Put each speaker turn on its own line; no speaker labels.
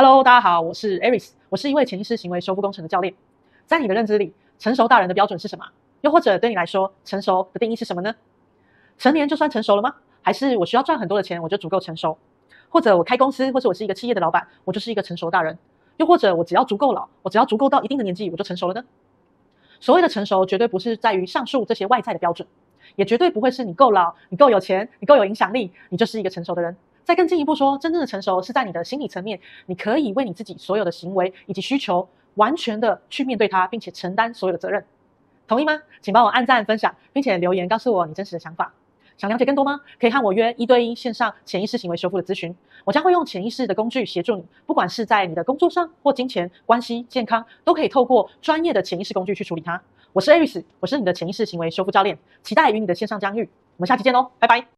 Hello，大家好，我是 Aris，我是一位潜意识行为修复工程的教练。在你的认知里，成熟大人的标准是什么？又或者对你来说，成熟的定义是什么呢？成年就算成熟了吗？还是我需要赚很多的钱，我就足够成熟？或者我开公司，或者我是一个企业的老板，我就是一个成熟大人？又或者我只要足够老，我只要足够到一定的年纪，我就成熟了呢？所谓的成熟，绝对不是在于上述这些外在的标准，也绝对不会是你够老、你够有钱、你够有影响力，你就是一个成熟的人。再更进一步说，真正的成熟是在你的心理层面，你可以为你自己所有的行为以及需求，完全的去面对它，并且承担所有的责任。同意吗？请帮我按赞、分享，并且留言告诉我你真实的想法。想了解更多吗？可以和我约一对一线上潜意识行为修复的咨询。我将会用潜意识的工具协助你，不管是在你的工作上或金钱、关系、健康，都可以透过专业的潜意识工具去处理它。我是 Aris，我是你的潜意识行为修复教练，期待与你的线上相遇。我们下期见喽，拜拜。